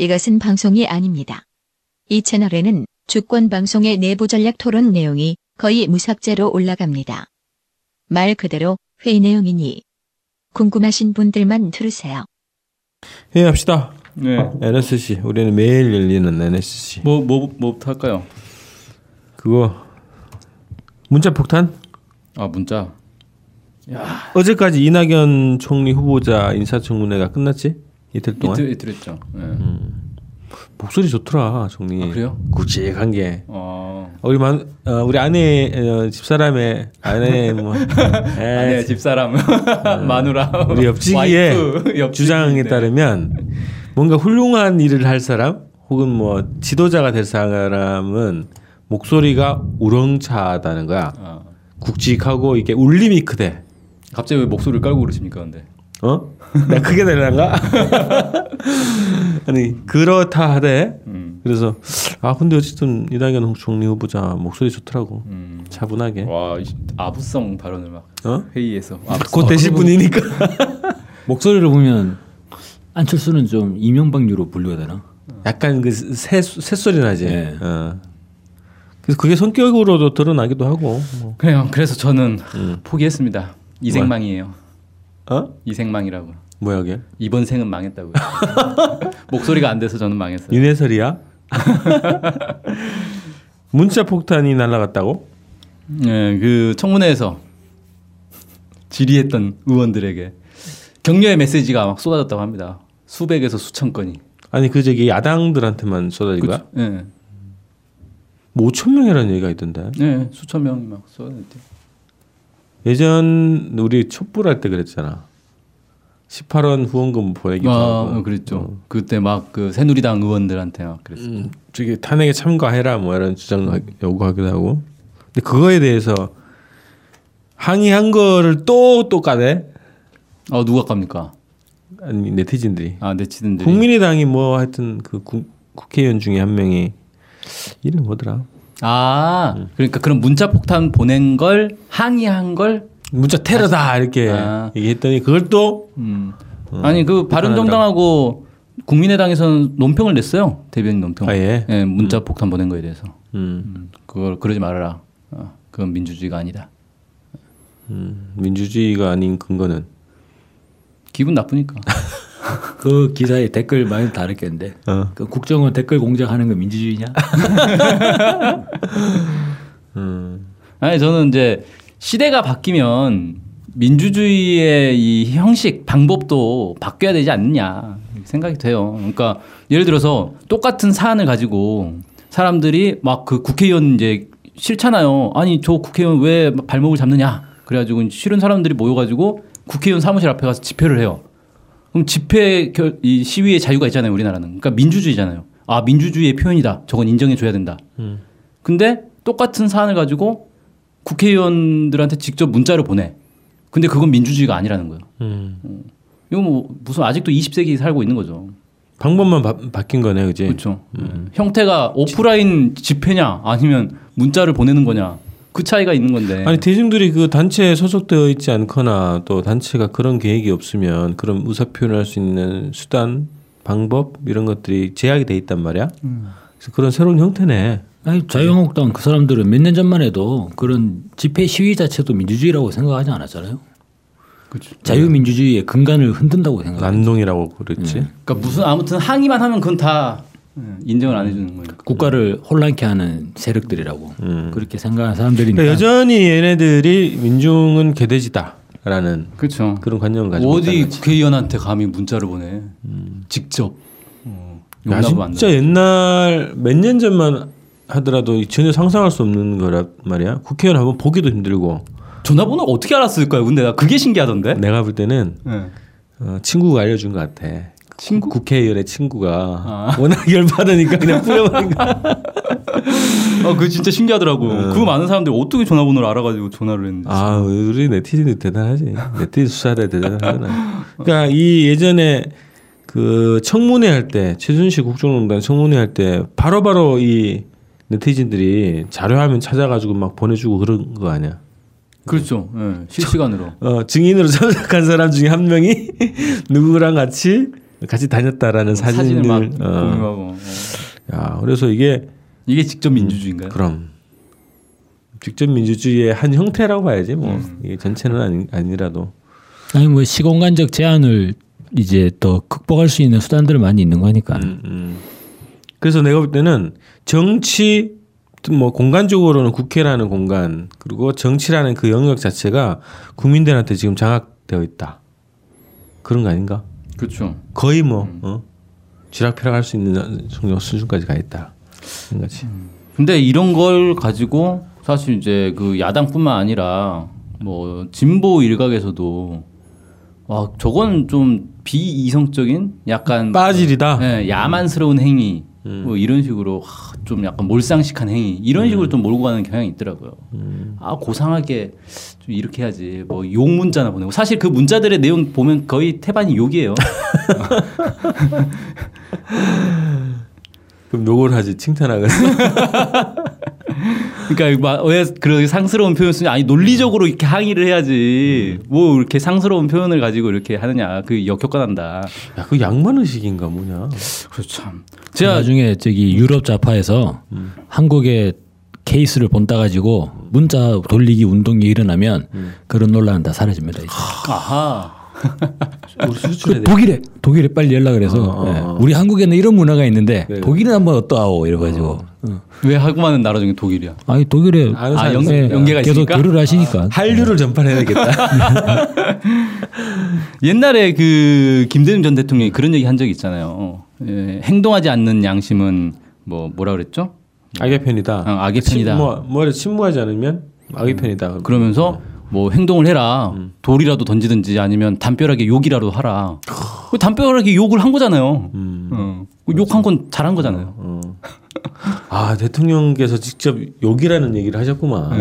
이것은 방송이 아닙니다. 이 채널에는 주권 방송의 내부 전략 토론 내용이 거의 무삭제로 올라갑니다. 말 그대로 회의 내용이니 궁금하신 분들만 들으세요. 회의합시다. 네. NSC 우리는 매일 열리는 NSC 뭐, 뭐, 뭐부터 할까요? 그거 문자 폭탄 아, 문자. 어제까지 이낙연 총리 후보자 인사청문회가 끝났지 이틀 동안 이틀, 이틀 했죠. 네. 목소리 좋더라 총리 아, 그래요? 굵직한 게 어. 우리 만 어, 우리 아내 어, 집사람의 아내 뭐 아니야, 에, 집사람. 마누라. 우리 옆집기. 주장에 네. 따르면 뭔가 훌륭한 일을 할 사람 혹은 뭐 지도자가 될 사람은 목소리가 우렁차다는 거야. 아, 굵직하고 이게 울림이 크대. 갑자기 왜 목소리를 깔고 그러십니까, 근데? 어? 내가 크게 되려는가? 아니 그렇다 하대. 음. 그래서 아 근데 어쨌든 이낙연 총리 후보자 목소리 좋더라고. 음. 차분하게. 와, 이 아부성 발언을 막 어? 회의에서. 곧 되실 분이니까. 목소리를 보면 안철수는 좀 이명박류로 분류가 되나? 약간 그 새 새소리 나지. 예. 어. 그래서 그게 성격으로도 드러나기도 하고. 뭐. 그래요. 그래서 저는 음. 포기했습니다. 이생망이에요. 어? 이생망이라고. 뭐야 그게? 이번 생은 망했다고요. 목소리가 안 돼서 저는 망했어요. 윤혜설이야? 문자 폭탄이 날라갔다고? 네, 그 청문회에서 질의했던 의원들에게 격려의 메시지가 막 쏟아졌다고 합니다. 수백에서 수천 건이. 아니 그 저기 야당들한테만 쏟아진 거야? 네, 뭐 5천 명이라는 얘기가 있던데. 네, 수천 명이 막 쏟아졌대요. 예전 우리 촛불 할 때 그랬잖아. 18원 후원금 보내기도 아, 하고. 그랬죠. 그때 막 그 새누리당 의원들한테 막 그랬어요. 음, 저기 탄핵에 참가해라 뭐 이런 주장 요구하기도 하고. 근데 그거에 대해서 항의한 거를 또또 까대. 아 누가 갑니까? 아니 네티즌들이. 아 네티즌들이. 국민의당이 뭐 하여튼 그 국, 국회의원 중에 한 명이 이름 뭐더라? 아 그러니까 그런 문자 폭탄 보낸 걸 항의한 걸. 문자 테러다 이렇게 아. 얘기했더니 그걸 또 음. 아니 그 바른정당하고 국민의당에서는 논평을 냈어요. 대변인 논평. 아, 예? 예, 문자 폭탄 보낸 거에 대해서. 음, 음, 그걸 그러지 말아라. 어, 그건 민주주의가 아니다. 음, 민주주의가 아닌 근거는 기분 나쁘니까. 그 기사에 댓글 많이 달았겠는데 어. 그 국정원 댓글 공작하는 거 민주주의냐? 음, 아니 저는 이제 시대가 바뀌면 민주주의의 이 형식 방법도 바뀌어야 되지 않느냐 생각이 돼요. 그러니까 예를 들어서 똑같은 사안을 가지고 사람들이 막 그 국회의원 이제 싫잖아요. 아니 저 국회의원 왜 발목을 잡느냐. 그래가지고 싫은 사람들이 모여가지고 국회의원 사무실 앞에 가서 집회를 해요. 그럼 집회 결, 이 시위의 자유가 있잖아요. 우리나라는. 그러니까 민주주의잖아요. 아 민주주의의 표현이다. 저건 인정해 줘야 된다. 근데 똑같은 사안을 가지고 국회의원들한테 직접 문자를 보내. 근데 그건 민주주의가 아니라는 거예요. 음. 이거 뭐 무슨 아직도 20세기 살고 있는 거죠. 방법만 바, 바뀐 거네, 그지? 그렇죠. 형태가 오프라인 집회냐 아니면 문자를 보내는 거냐 그 차이가 있는 건데. 아니 대중들이 그 단체에 소속되어 있지 않거나 또 단체가 그런 계획이 없으면 그런 의사 표현할 수 있는 수단, 방법 이런 것들이 제약이 돼 있단 말이야. 그래서 그런 새로운 형태네. 아니 자유한국당 그 사람들은 몇 년 전만 해도 그런 집회 시위 자체도 민주주의라고 생각하지 않았잖아요. 그렇죠. 자유민주주의의 근간을 흔든다고 생각해요. 난동이라고 그랬지. 그러니까 무슨 아무튼 항의만 하면 그건 다 인정을 안 해주는 거니까. 국가를 혼란케 하는 세력들이라고 그렇게 생각하는 사람들이니까 그러니까 여전히 얘네들이 민중은 개돼지다라는 그렇죠. 그런 관념을 가지고 어디. 국회의원한테 감히 문자를 보내. 직접. 어, 야, 진짜 돼. 옛날 몇 년 전만 하더라도 전혀 상상할 수 없는 거란 말이야. 국회의원 한번 보기도 힘들고 전화번호 어떻게 알았을까요? 근데 나 그게 신기하던데. 내가 볼 때는 네. 어, 친구가 알려준 것 같아. 친구? 국회의원의 친구가 아. 워낙 열받으니까 그냥 뿌려버린 거야. 아, 그거 진짜 신기하더라고. 그 많은 사람들이 어떻게 전화번호를 알아가지고 전화를 했는지. 아, 우리 네티즌이 대단하지. 네티즌 수사대 대단하구나. 그러니까 이 예전에 그 청문회 할 때 최순실 국정농단 청문회 할 때 바로바로 이 네티즌들이 자료화면 찾아가지고 막 보내주고 그런 거 아니야. 그렇죠. 예, 실시간으로. 어, 증인으로 참석한 사람 중에 한 명이 누구랑 같이 같이 다녔다라는 사진을 막 사진을 어. 공유하고. 어. 야, 그래서 이게 이게 직접 민주주의인가요? 그럼 직접 민주주의의 한 형태라고 봐야지 뭐 음. 이게 전체는 아니, 아니라도 아니 뭐 시공간적 제한을 이제 더 극복할 수 있는 수단들은 많이 있는 거니까. 음, 음. 그래서 내가 볼 때는 정치 뭐 공간적으로는 국회라는 공간 그리고 정치라는 그 영역 자체가 국민들한테 지금 장악되어 있다 그런 거 아닌가? 그렇죠. 거의 뭐 어? 쥐락펴락할 수 있는 수준까지 가 있다 그런 거지. 근데 이런 걸 가지고 사실 이제 그 야당뿐만 아니라 뭐 진보 일각에서도 와 저건 좀 비이성적인 약간 빠질이다. 예, 야만스러운 행위 뭐 이런 식으로 하, 좀 약간 몰상식한 행위 이런 식으로 좀 몰고 가는 경향이 있더라고요. 아 고상하게 좀 이렇게 해야지 뭐 욕 문자나 보내고 사실 그 문자들의 내용 보면 거의 태반이 욕이에요. 그럼 욕을 하지 칭찬하겠어. 그러니까 막왜 그런 상스러운 표현 쓰냐 아니 논리적으로 이렇게 항의를 해야지 뭐 이렇게 상스러운 표현을 가지고 이렇게 하느냐 그 역효과난다. 야 그 양반 의식인가 뭐냐? 그렇죠 참. 제가 나중에 저기 유럽 좌파에서 한국의 케이스를 본따 가지고 문자 돌리기 운동이 일어나면 그런 논란은 다 사라집니다. 이제. 아하 그 독일에 독일에 빨리 연락을 해서 예. 어. 우리 한국에는 이런 문화가 있는데 네. 독일은 한번 어떠하오 이래가지고 어. 왜 하고 많은 나라 중에 독일이야? 아니 독일에 아, 사람 연-. 연계가 계속 있으니까? 교류를 하시니까 한류를 전파해야겠다. 옛날에 그 김대중 전 대통령이 그런 얘기 한 적이 있잖아요. 예, 행동하지 않는 양심은 뭐 뭐라 그랬죠? 악의 편이다. 어, 악의 편이다. 침무, 뭐래 침무하지 않으면 악의 편이다. 그러면서 뭐 행동을 해라. 돌이라도 던지든지 아니면 담벼락에 욕이라도 하라. 그 담벼락에 욕을 한 거잖아요. 어. 욕한 건 잘한 거잖아요. 어. 아 대통령께서 직접 욕이라는 얘기를 하셨구만.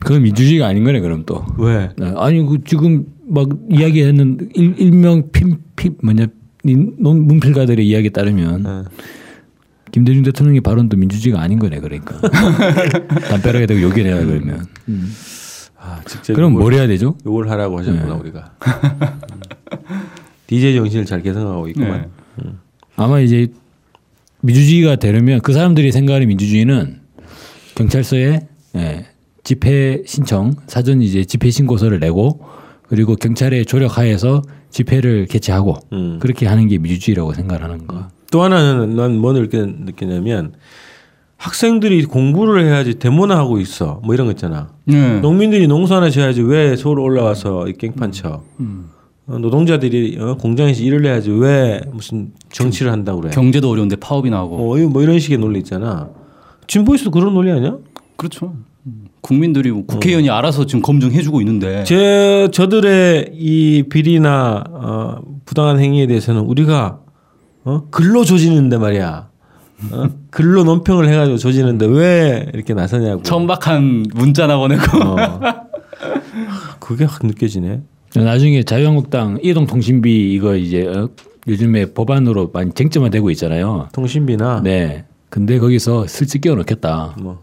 그건 민주주의가 아닌 거네 그럼 또 왜? 네, 아니 그 지금 막 이야기했는 일, 일명 핀피 뭐냐 논- 문필가들의 이야기에 따르면 어. 김대중 대통령의 발언도 민주주의가 아닌 거네 그러니까 담벼락에 대고 욕을 해라 그러면 아 직접 그럼 뭘 해야 되죠? 욕을 하라고 하셨구나 네. 우리가. DJ 정신을 잘 개성하고 있구만. 네. 아마 이제 민주주의가 되려면 그 사람들이 생각하는 민주주의는 경찰서에 예, 집회 신청 사전 이제 집회 신고서를 내고 그리고 경찰의 조력하에서 집회를 개최하고 음. 그렇게 하는 게 민주주의라고 생각하는 거. 또 하나는 난 뭐 느끼냐면 학생들이 공부를 해야지 데모나 하고 있어. 뭐 이런 거 있잖아. 네. 농민들이 농사나 지어야지 왜 서울 올라와서 이 깽판 쳐. 음. 어, 노동자들이 어, 공장에서 일을 해야지 왜 무슨 정치를 한다고 그래. 경제도 어려운데 파업이 나오고. 어, 뭐 이런 식의 논리 있잖아. 진보에서도 그런 논리 아니야? 그렇죠. 국민들이 뭐 국회의원이 알아서 지금 검증해주고 있는데. 제 저들의 이 비리나 어, 부당한 행위에 대해서는 우리가 어? 글로 조지는데 말이야. 어? 글로 논평을 해가지고 조지는데 왜 이렇게 나서냐고. 천박한 문자나 보내고. 어. 그게 확 느껴지네. 나중에 자유한국당 이동통신비 이거 이제 어, 요즘에 법안으로 많이 쟁점화 되고 있잖아요. 통신비나 네. 근데 거기서 슬쩍 끼워 넣겠다. 뭐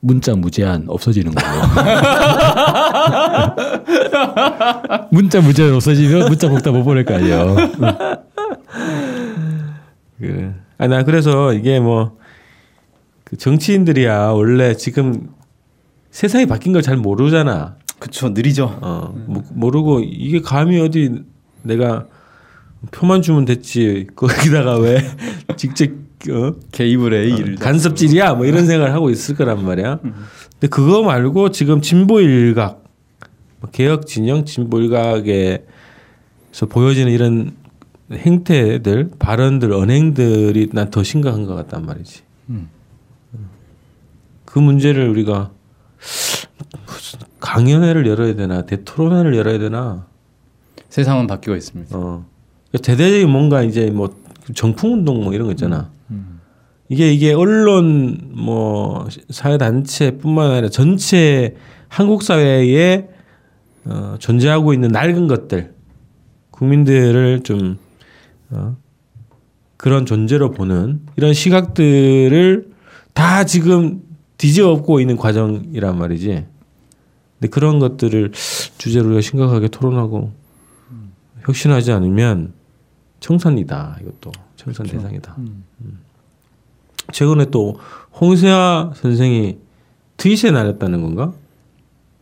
문자 무제한 없어지는 걸로. 문자 무제한 없어지면 문자 복다 못 보낼 거 아니에요. 그. 아니 나 그래서 이게 뭐 그 정치인들이야 원래 지금 세상이 바뀐 걸 잘 모르잖아. 그쵸 느리죠. 어 모- 모르고 이게 감히 어디 내가 표만 주면 됐지 거기다가 왜 직접 어? 개입을 해 일을. 간섭질이야 뭐 이런 생각을 하고 있을 거란 말이야. 근데 그거 말고 지금 진보 일각 뭐 개혁 진영 진보 일각에서 보여지는 이런 행태들 발언들 언행들이 난 더 심각한 것 같단 말이지. 음. 그 문제를 우리가 무슨 강연회를 열어야 되나 대토론회를 열어야 되나 세상은 바뀌고 있습니다. 어. 대대적인 뭔가 이제 뭐 정풍 운동 뭐 이런 거 있잖아. 이게 이게 언론 뭐 사회 단체뿐만 아니라 전체 한국 사회에 어, 존재하고 있는 낡은 것들 국민들을 좀 어, 그런 존재로 보는 이런 시각들을 다 지금 뒤집어엎고 있는 과정이란 말이지. 근데 그런 것들을 주제로 우리가 심각하게 토론하고 혁신하지 않으면 청산이다. 이것도 청산 그렇죠. 대상이다. 음. 음. 최근에 또 홍세화 선생이 트윗에 날렸다는 건가?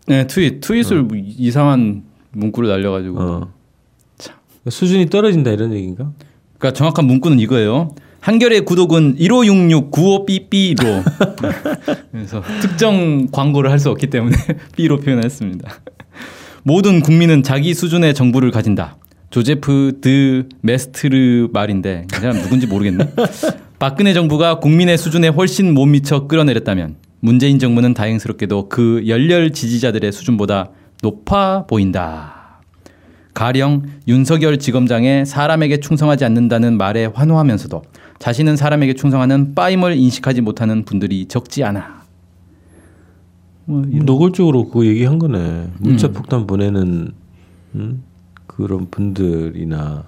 네, 트윗 트윗을 뭐 이상한 문구를 날려가지고. 어. 수준이 떨어진다 이런 얘기인가? 그러니까 정확한 문구는 이거예요. 한결의 구독은 156695삐삐로 그래서 특정 광고를 할 수 없기 때문에 삐로 표현했습니다. 모든 국민은 자기 수준의 정부를 가진다. 조제프 드 메스트르 말인데 이 사람 누군지 모르겠네. 박근혜 정부가 국민의 수준에 훨씬 못 미쳐 끌어내렸다면 문재인 정부는 다행스럽게도 그 열렬 지지자들의 수준보다 높아 보인다. 가령 윤석열 지검장의 사람에게 충성하지 않는다는 말에 환호하면서도 자신은 사람에게 충성하는 빠임을 인식하지 못하는 분들이 적지 않아. 뭐 노골적으로 그 얘기한 거네. 문자 음. 폭탄 보내는 음? 그런 분들이나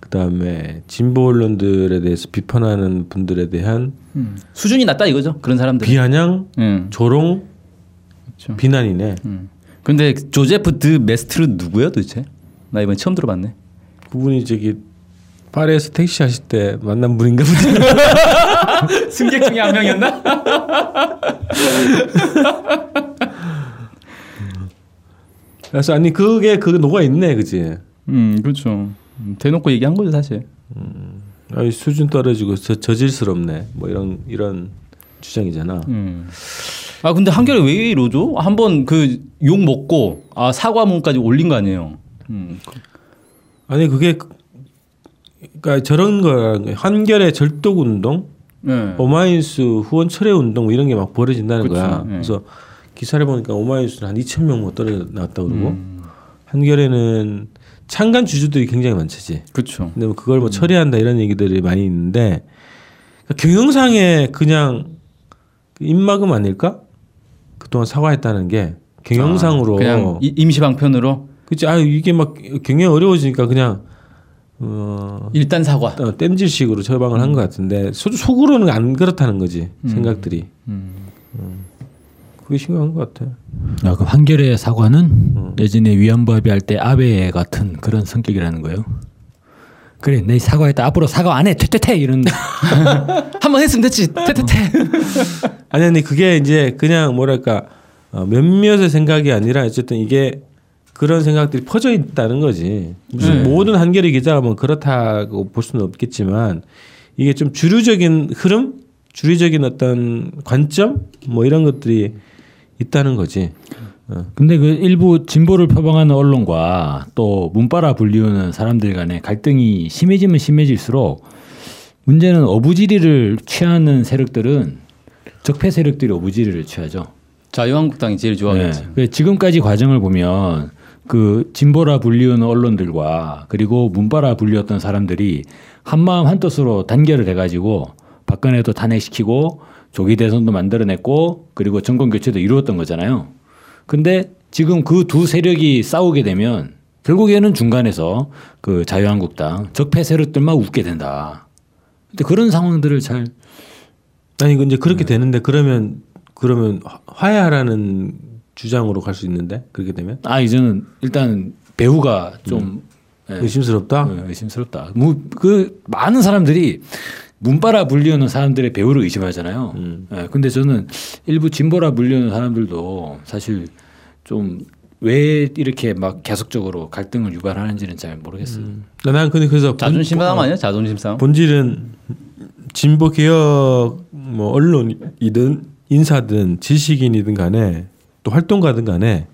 그 다음에 진보 언론들에 대해서 비판하는 분들에 대한 음. 수준이 낮다 이거죠. 그런 사람들. 비아냥, 음. 조롱, 그렇죠. 비난이네. 음. 근데 조제프 드 메스트르 누구야 도대체? 나 이번 처음 들어봤네. 그분이 저기 파리에서 택시 하실 때 만난 분인가 보지. 승객 중에 한 명이었나? 그래서 아니 그게 그 녹아 있네, 그지? 음 그렇죠. 음, 대놓고 얘기한 거죠 사실. 아니 수준 떨어지고 저, 저질스럽네. 뭐 이런 이런 주장이잖아. 음. 아 근데 한결에 왜 이러죠? 한번 그 욕 먹고 아 사과문까지 올린 거 아니에요? 음. 아니 그게 그- 그러니까 저런 거 한결의 절독 운동, 네. 오마이뉴스 후원 철회 운동 뭐 이런 게 막 벌어진다는 그쵸, 거야. 예. 그래서 기사를 보니까 오마이뉴스는 한 2천 명뭐 떨어져 나왔다 그러고 음. 한결에는 창간 주주들이 굉장히 많지. 그렇죠. 근데 뭐 그걸 뭐 처리한다 이런 얘기들이 많이 있는데 그러니까 경영상에 그냥 그 입막음 아닐까? 그동안 사과했다는 게 경영상으로 아, 그냥 이- 임시 방편으로 그치 아 이게 막 경영 어려워지니까 그냥 어 일단 사과. 어, 땜질식으로 처방을 한것 같은데 소, 속으로는 안 그렇다는 거지 생각들이 음. 그게 심각한 것 같아. 아, 그럼 한결의 사과는 예전에 위안부 합의할 때 아베 같은 그런 성격이라는 거예요. 그래, 내 사과했다. 앞으로 사과 안 해. 퇴퇴퇴 이런. 한 번 했으면 됐지. 태태태. 아니 아니 그게 이제 그냥 뭐랄까 어, 몇몇의 생각이 아니라 어쨌든 이게 그런 생각들이 퍼져 있다는 거지. 무슨 네. 모든 한겨레 기자가 뭐 그렇다고 볼 수는 없겠지만 이게 좀 주류적인 흐름, 주류적인 어떤 관점 뭐 이런 것들이 있다는 거지. 어. 근데 그 일부 진보를 표방하는 언론과 또 문바라 불리우는 사람들 간의 갈등이 심해지면 심해질수록 문제는 어부지리를 취하는 세력들은 적폐 세력들이 어부지리를 취하죠. 자유한국당이 제일 좋아하겠지. 네. 그 지금까지 과정을 보면 그 진보라 불리우는 언론들과 그리고 문바라 불리웠던 사람들이 한마음 한뜻으로 단결을 해가지고 박근혜도 탄핵시키고 조기 대선도 만들어냈고 그리고 정권 교체도 이루었던 거잖아요. 근데 지금 그 두 세력이 싸우게 되면 결국에는 중간에서 그 자유한국당 적폐 세력들만 웃게 된다. 근데 그런 상황들을 잘 아니 그 이제 그렇게 되는데 그러면 그러면 화- 화해하라는 주장으로 갈 수 있는데 그렇게 되면 아 이제는 일단 배우가 좀 예, 의심스럽다. 어, 의심스럽다. 뭐, 그 많은 사람들이 문바라 불리우는 사람들의 배우를 의심하잖아요. 음. 예, 근데 저는 일부 진보라 불리우는 사람들도 사실 좀 왜 이렇게 막 계속적으로 갈등을 유발하는지는 잘 모르겠어요. 난 근데 그래서 본- 자존심 싸움 아니야? 자존심 싸움. 본질은 진보 개혁 뭐 언론이든 인사든 지식인이든 간에 또 활동가든 간에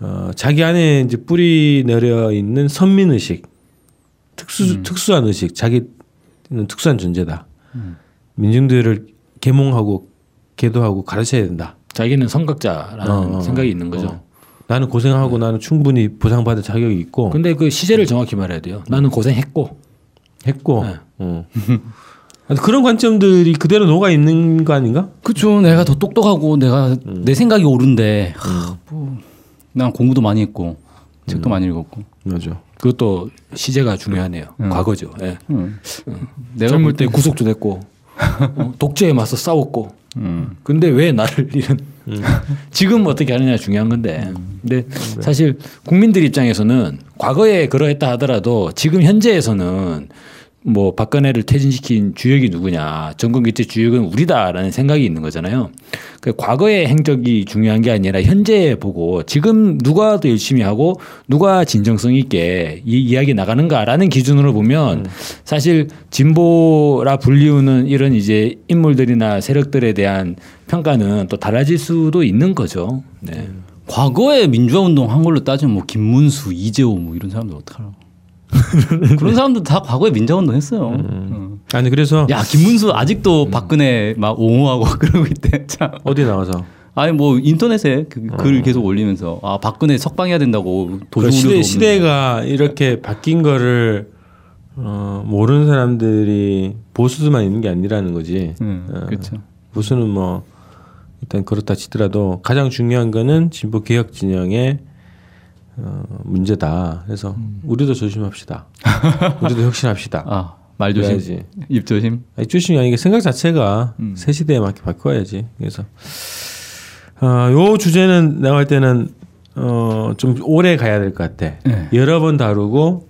어, 자기 안에 이제 뿌리 내려 있는 선민 의식, 특수 특수한 의식, 자기 는 특수한 존재다. 민중들을 계몽하고 계도하고 가르쳐야 된다. 자기는 성각자라는 어, 어, 생각이 있는 거죠. 어. 나는 고생하고 나는 충분히 보상받을 자격이 있고 근데 그 시제를 정확히 말해야 돼요. 나는 고생했고 했고 네. 어. 그런 관점들이 그대로 녹아 있는 거 아닌가? 그쵸. 내가 더 똑똑하고 내가 내 생각이 옳은데 하, 뭐, 난 공부도 많이 했고 책도 많이 읽었고. 맞아. 그것도 시제가 중요하네요. 음. 과거죠. 예. 응. 내가 젊을 볼때 구속도 됐고 어, 독재에 맞서 싸웠고 음. 근데 왜 나를 이런 지금 어떻게 하느냐 중요한 건데. 근데 사실 국민들 입장에서는 과거에 그러했다 하더라도 지금 현재에서는 뭐 박근혜를 퇴진시킨 주역이 누구냐 정권 교체 주역은 우리다라는 생각이 있는 거잖아요. 그 과거의 행적이 중요한 게 아니라 현재 보고 지금 누가 더 열심히 하고 누가 진정성 있게 이 이야기 나가는가라는 기준으로 보면 사실 진보라 불리우는 이런 이제 인물들이나 세력들에 대한 평가는 또 달라질 수도 있는 거죠. 네. 과거에 민주화 운동 한 걸로 따지면 뭐 김문수, 이재호 뭐 이런 사람들 어떡하나. 그런 사람들 다 과거에 민주화 운동 했어요. 어. 아니 그래서 야 김문수 아직도 박근혜 막 옹호하고 그러고 있대. 참. 어디 나가서 아니 뭐 인터넷에 그글 계속 올리면서 아 박근혜 석방해야 된다고 그 시대, 우려도 시대가 이렇게 바뀐 거를 어, 모르는 사람들이 보수들만 있는 게 아니라는 거지. 음, 어, 그렇죠. 보수는 뭐 일단 그렇다 치더라도 가장 중요한 거는 진보 개혁 진영의 어, 문제다. 그래서 우리도 조심합시다. 우리도 혁신합시다. 아 말 조심, 그래야지. 입 조심. 아니, 조심이 아니게 생각 자체가 음. 새 시대에 맞게 바꿔야지. 그래서 어, 요 주제는 내가 할 때는 어, 좀 오래 가야 될 것 같아. 네. 여러 번 다루고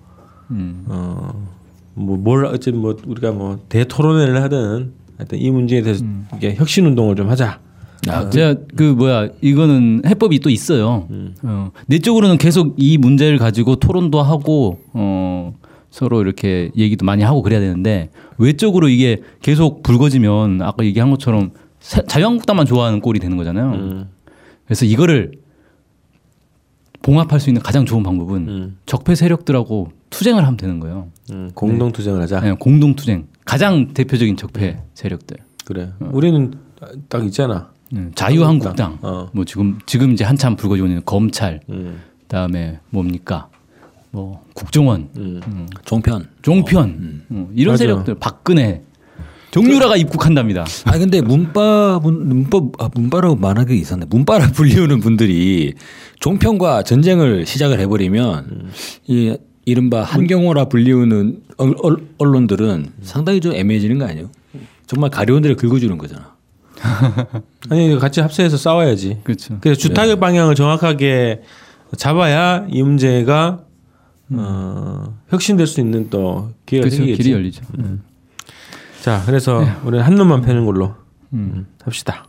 음. 어, 뭐뭘 어쨌든 뭐 우리가 뭐 대토론회를 하든 하여튼 이 문제에 대해서 음. 이게 혁신 운동을 좀 하자. 아, 제가 그 뭐야 이거는 해법이 또 있어요. 음. 어, 내 쪽으로는 계속 이 문제를 가지고 토론도 하고 어, 서로 이렇게 얘기도 많이 하고 그래야 되는데 외적으로 이게 계속 불거지면 아까 얘기한 것처럼 사- 자유한국당만 좋아하는 꼴이 되는 거잖아요. 음. 그래서 이거를 봉합할 수 있는 가장 좋은 방법은 음. 적폐 세력들하고 투쟁을 하면 되는 거예요. 음, 공동 투쟁을 하자. 네, 공동 투쟁. 가장 대표적인 적폐 세력들. 그래. 우리는 딱 있잖아. 음, 자유한국당. 어. 뭐 지금 지금 이제 한참 불거지고 있는 검찰. 음. 그다음에 뭡니까? 뭐 국정원, 음. 음, 종편. 종편 음, 이런 맞아. 세력들 박근혜 정유라가 입국한답니다. 아 근데 문바 문, 문법 아, 문바라고 게 있었네. 문바라 불리우는 분들이 종편과 전쟁을 시작을 해버리면 이 이른바 한경호라 불리우는 언론들은 상당히 좀 애매해지는 거 아니에요? 정말 가려운 데를 긁어주는 거잖아. 아니 같이 합세해서 싸워야지. 그렇죠. 그래서 주타격 방향을 정확하게 잡아야 이 문제가 어, 혁신될 수 있는 또 기회가 그렇죠. 생기겠지. 길이 열리죠. 음. 자, 그래서 우리는 한 놈만 패는 걸로 음, 합시다.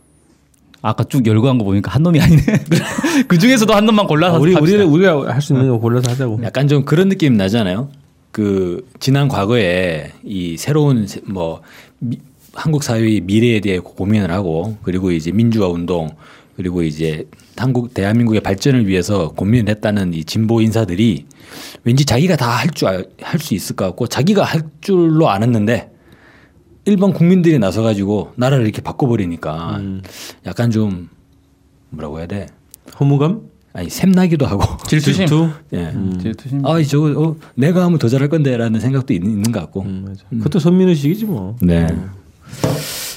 아까 쭉 열고 한 거 보니까 한 놈이 아니네. 그 중에서도 한 놈만 골라서 아, 우리. 우리 우리가 할 수 있는 거 골라서 하자고. 약간 좀 그런 느낌 나잖아요. 그 지난 과거에 이 새로운 세- 뭐 미- 한국 사회의 미래에 대해 고민을 하고 그리고 이제 민주화 운동 그리고 이제 한국 대한민국의 발전을 위해서 고민을 했다는 이 진보 인사들이 왠지 자기가 다 할 줄 할 수 있을 것 같고 자기가 할 줄로 아는데 일반 국민들이 나서 가지고 나라를 이렇게 바꿔버리니까 약간 좀 뭐라고 해야 돼? 허무감? 아니 샘나기도 하고 질투심. 질투? 예. 질투심. 아, 저거 어, 내가 하면 더 잘할 건데라는 생각도 있는, 있는 것 같고. 음, 맞아. 그것도 선민의식이지 뭐. 네.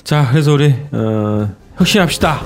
자, 그래서 우리 어, 혁신합시다.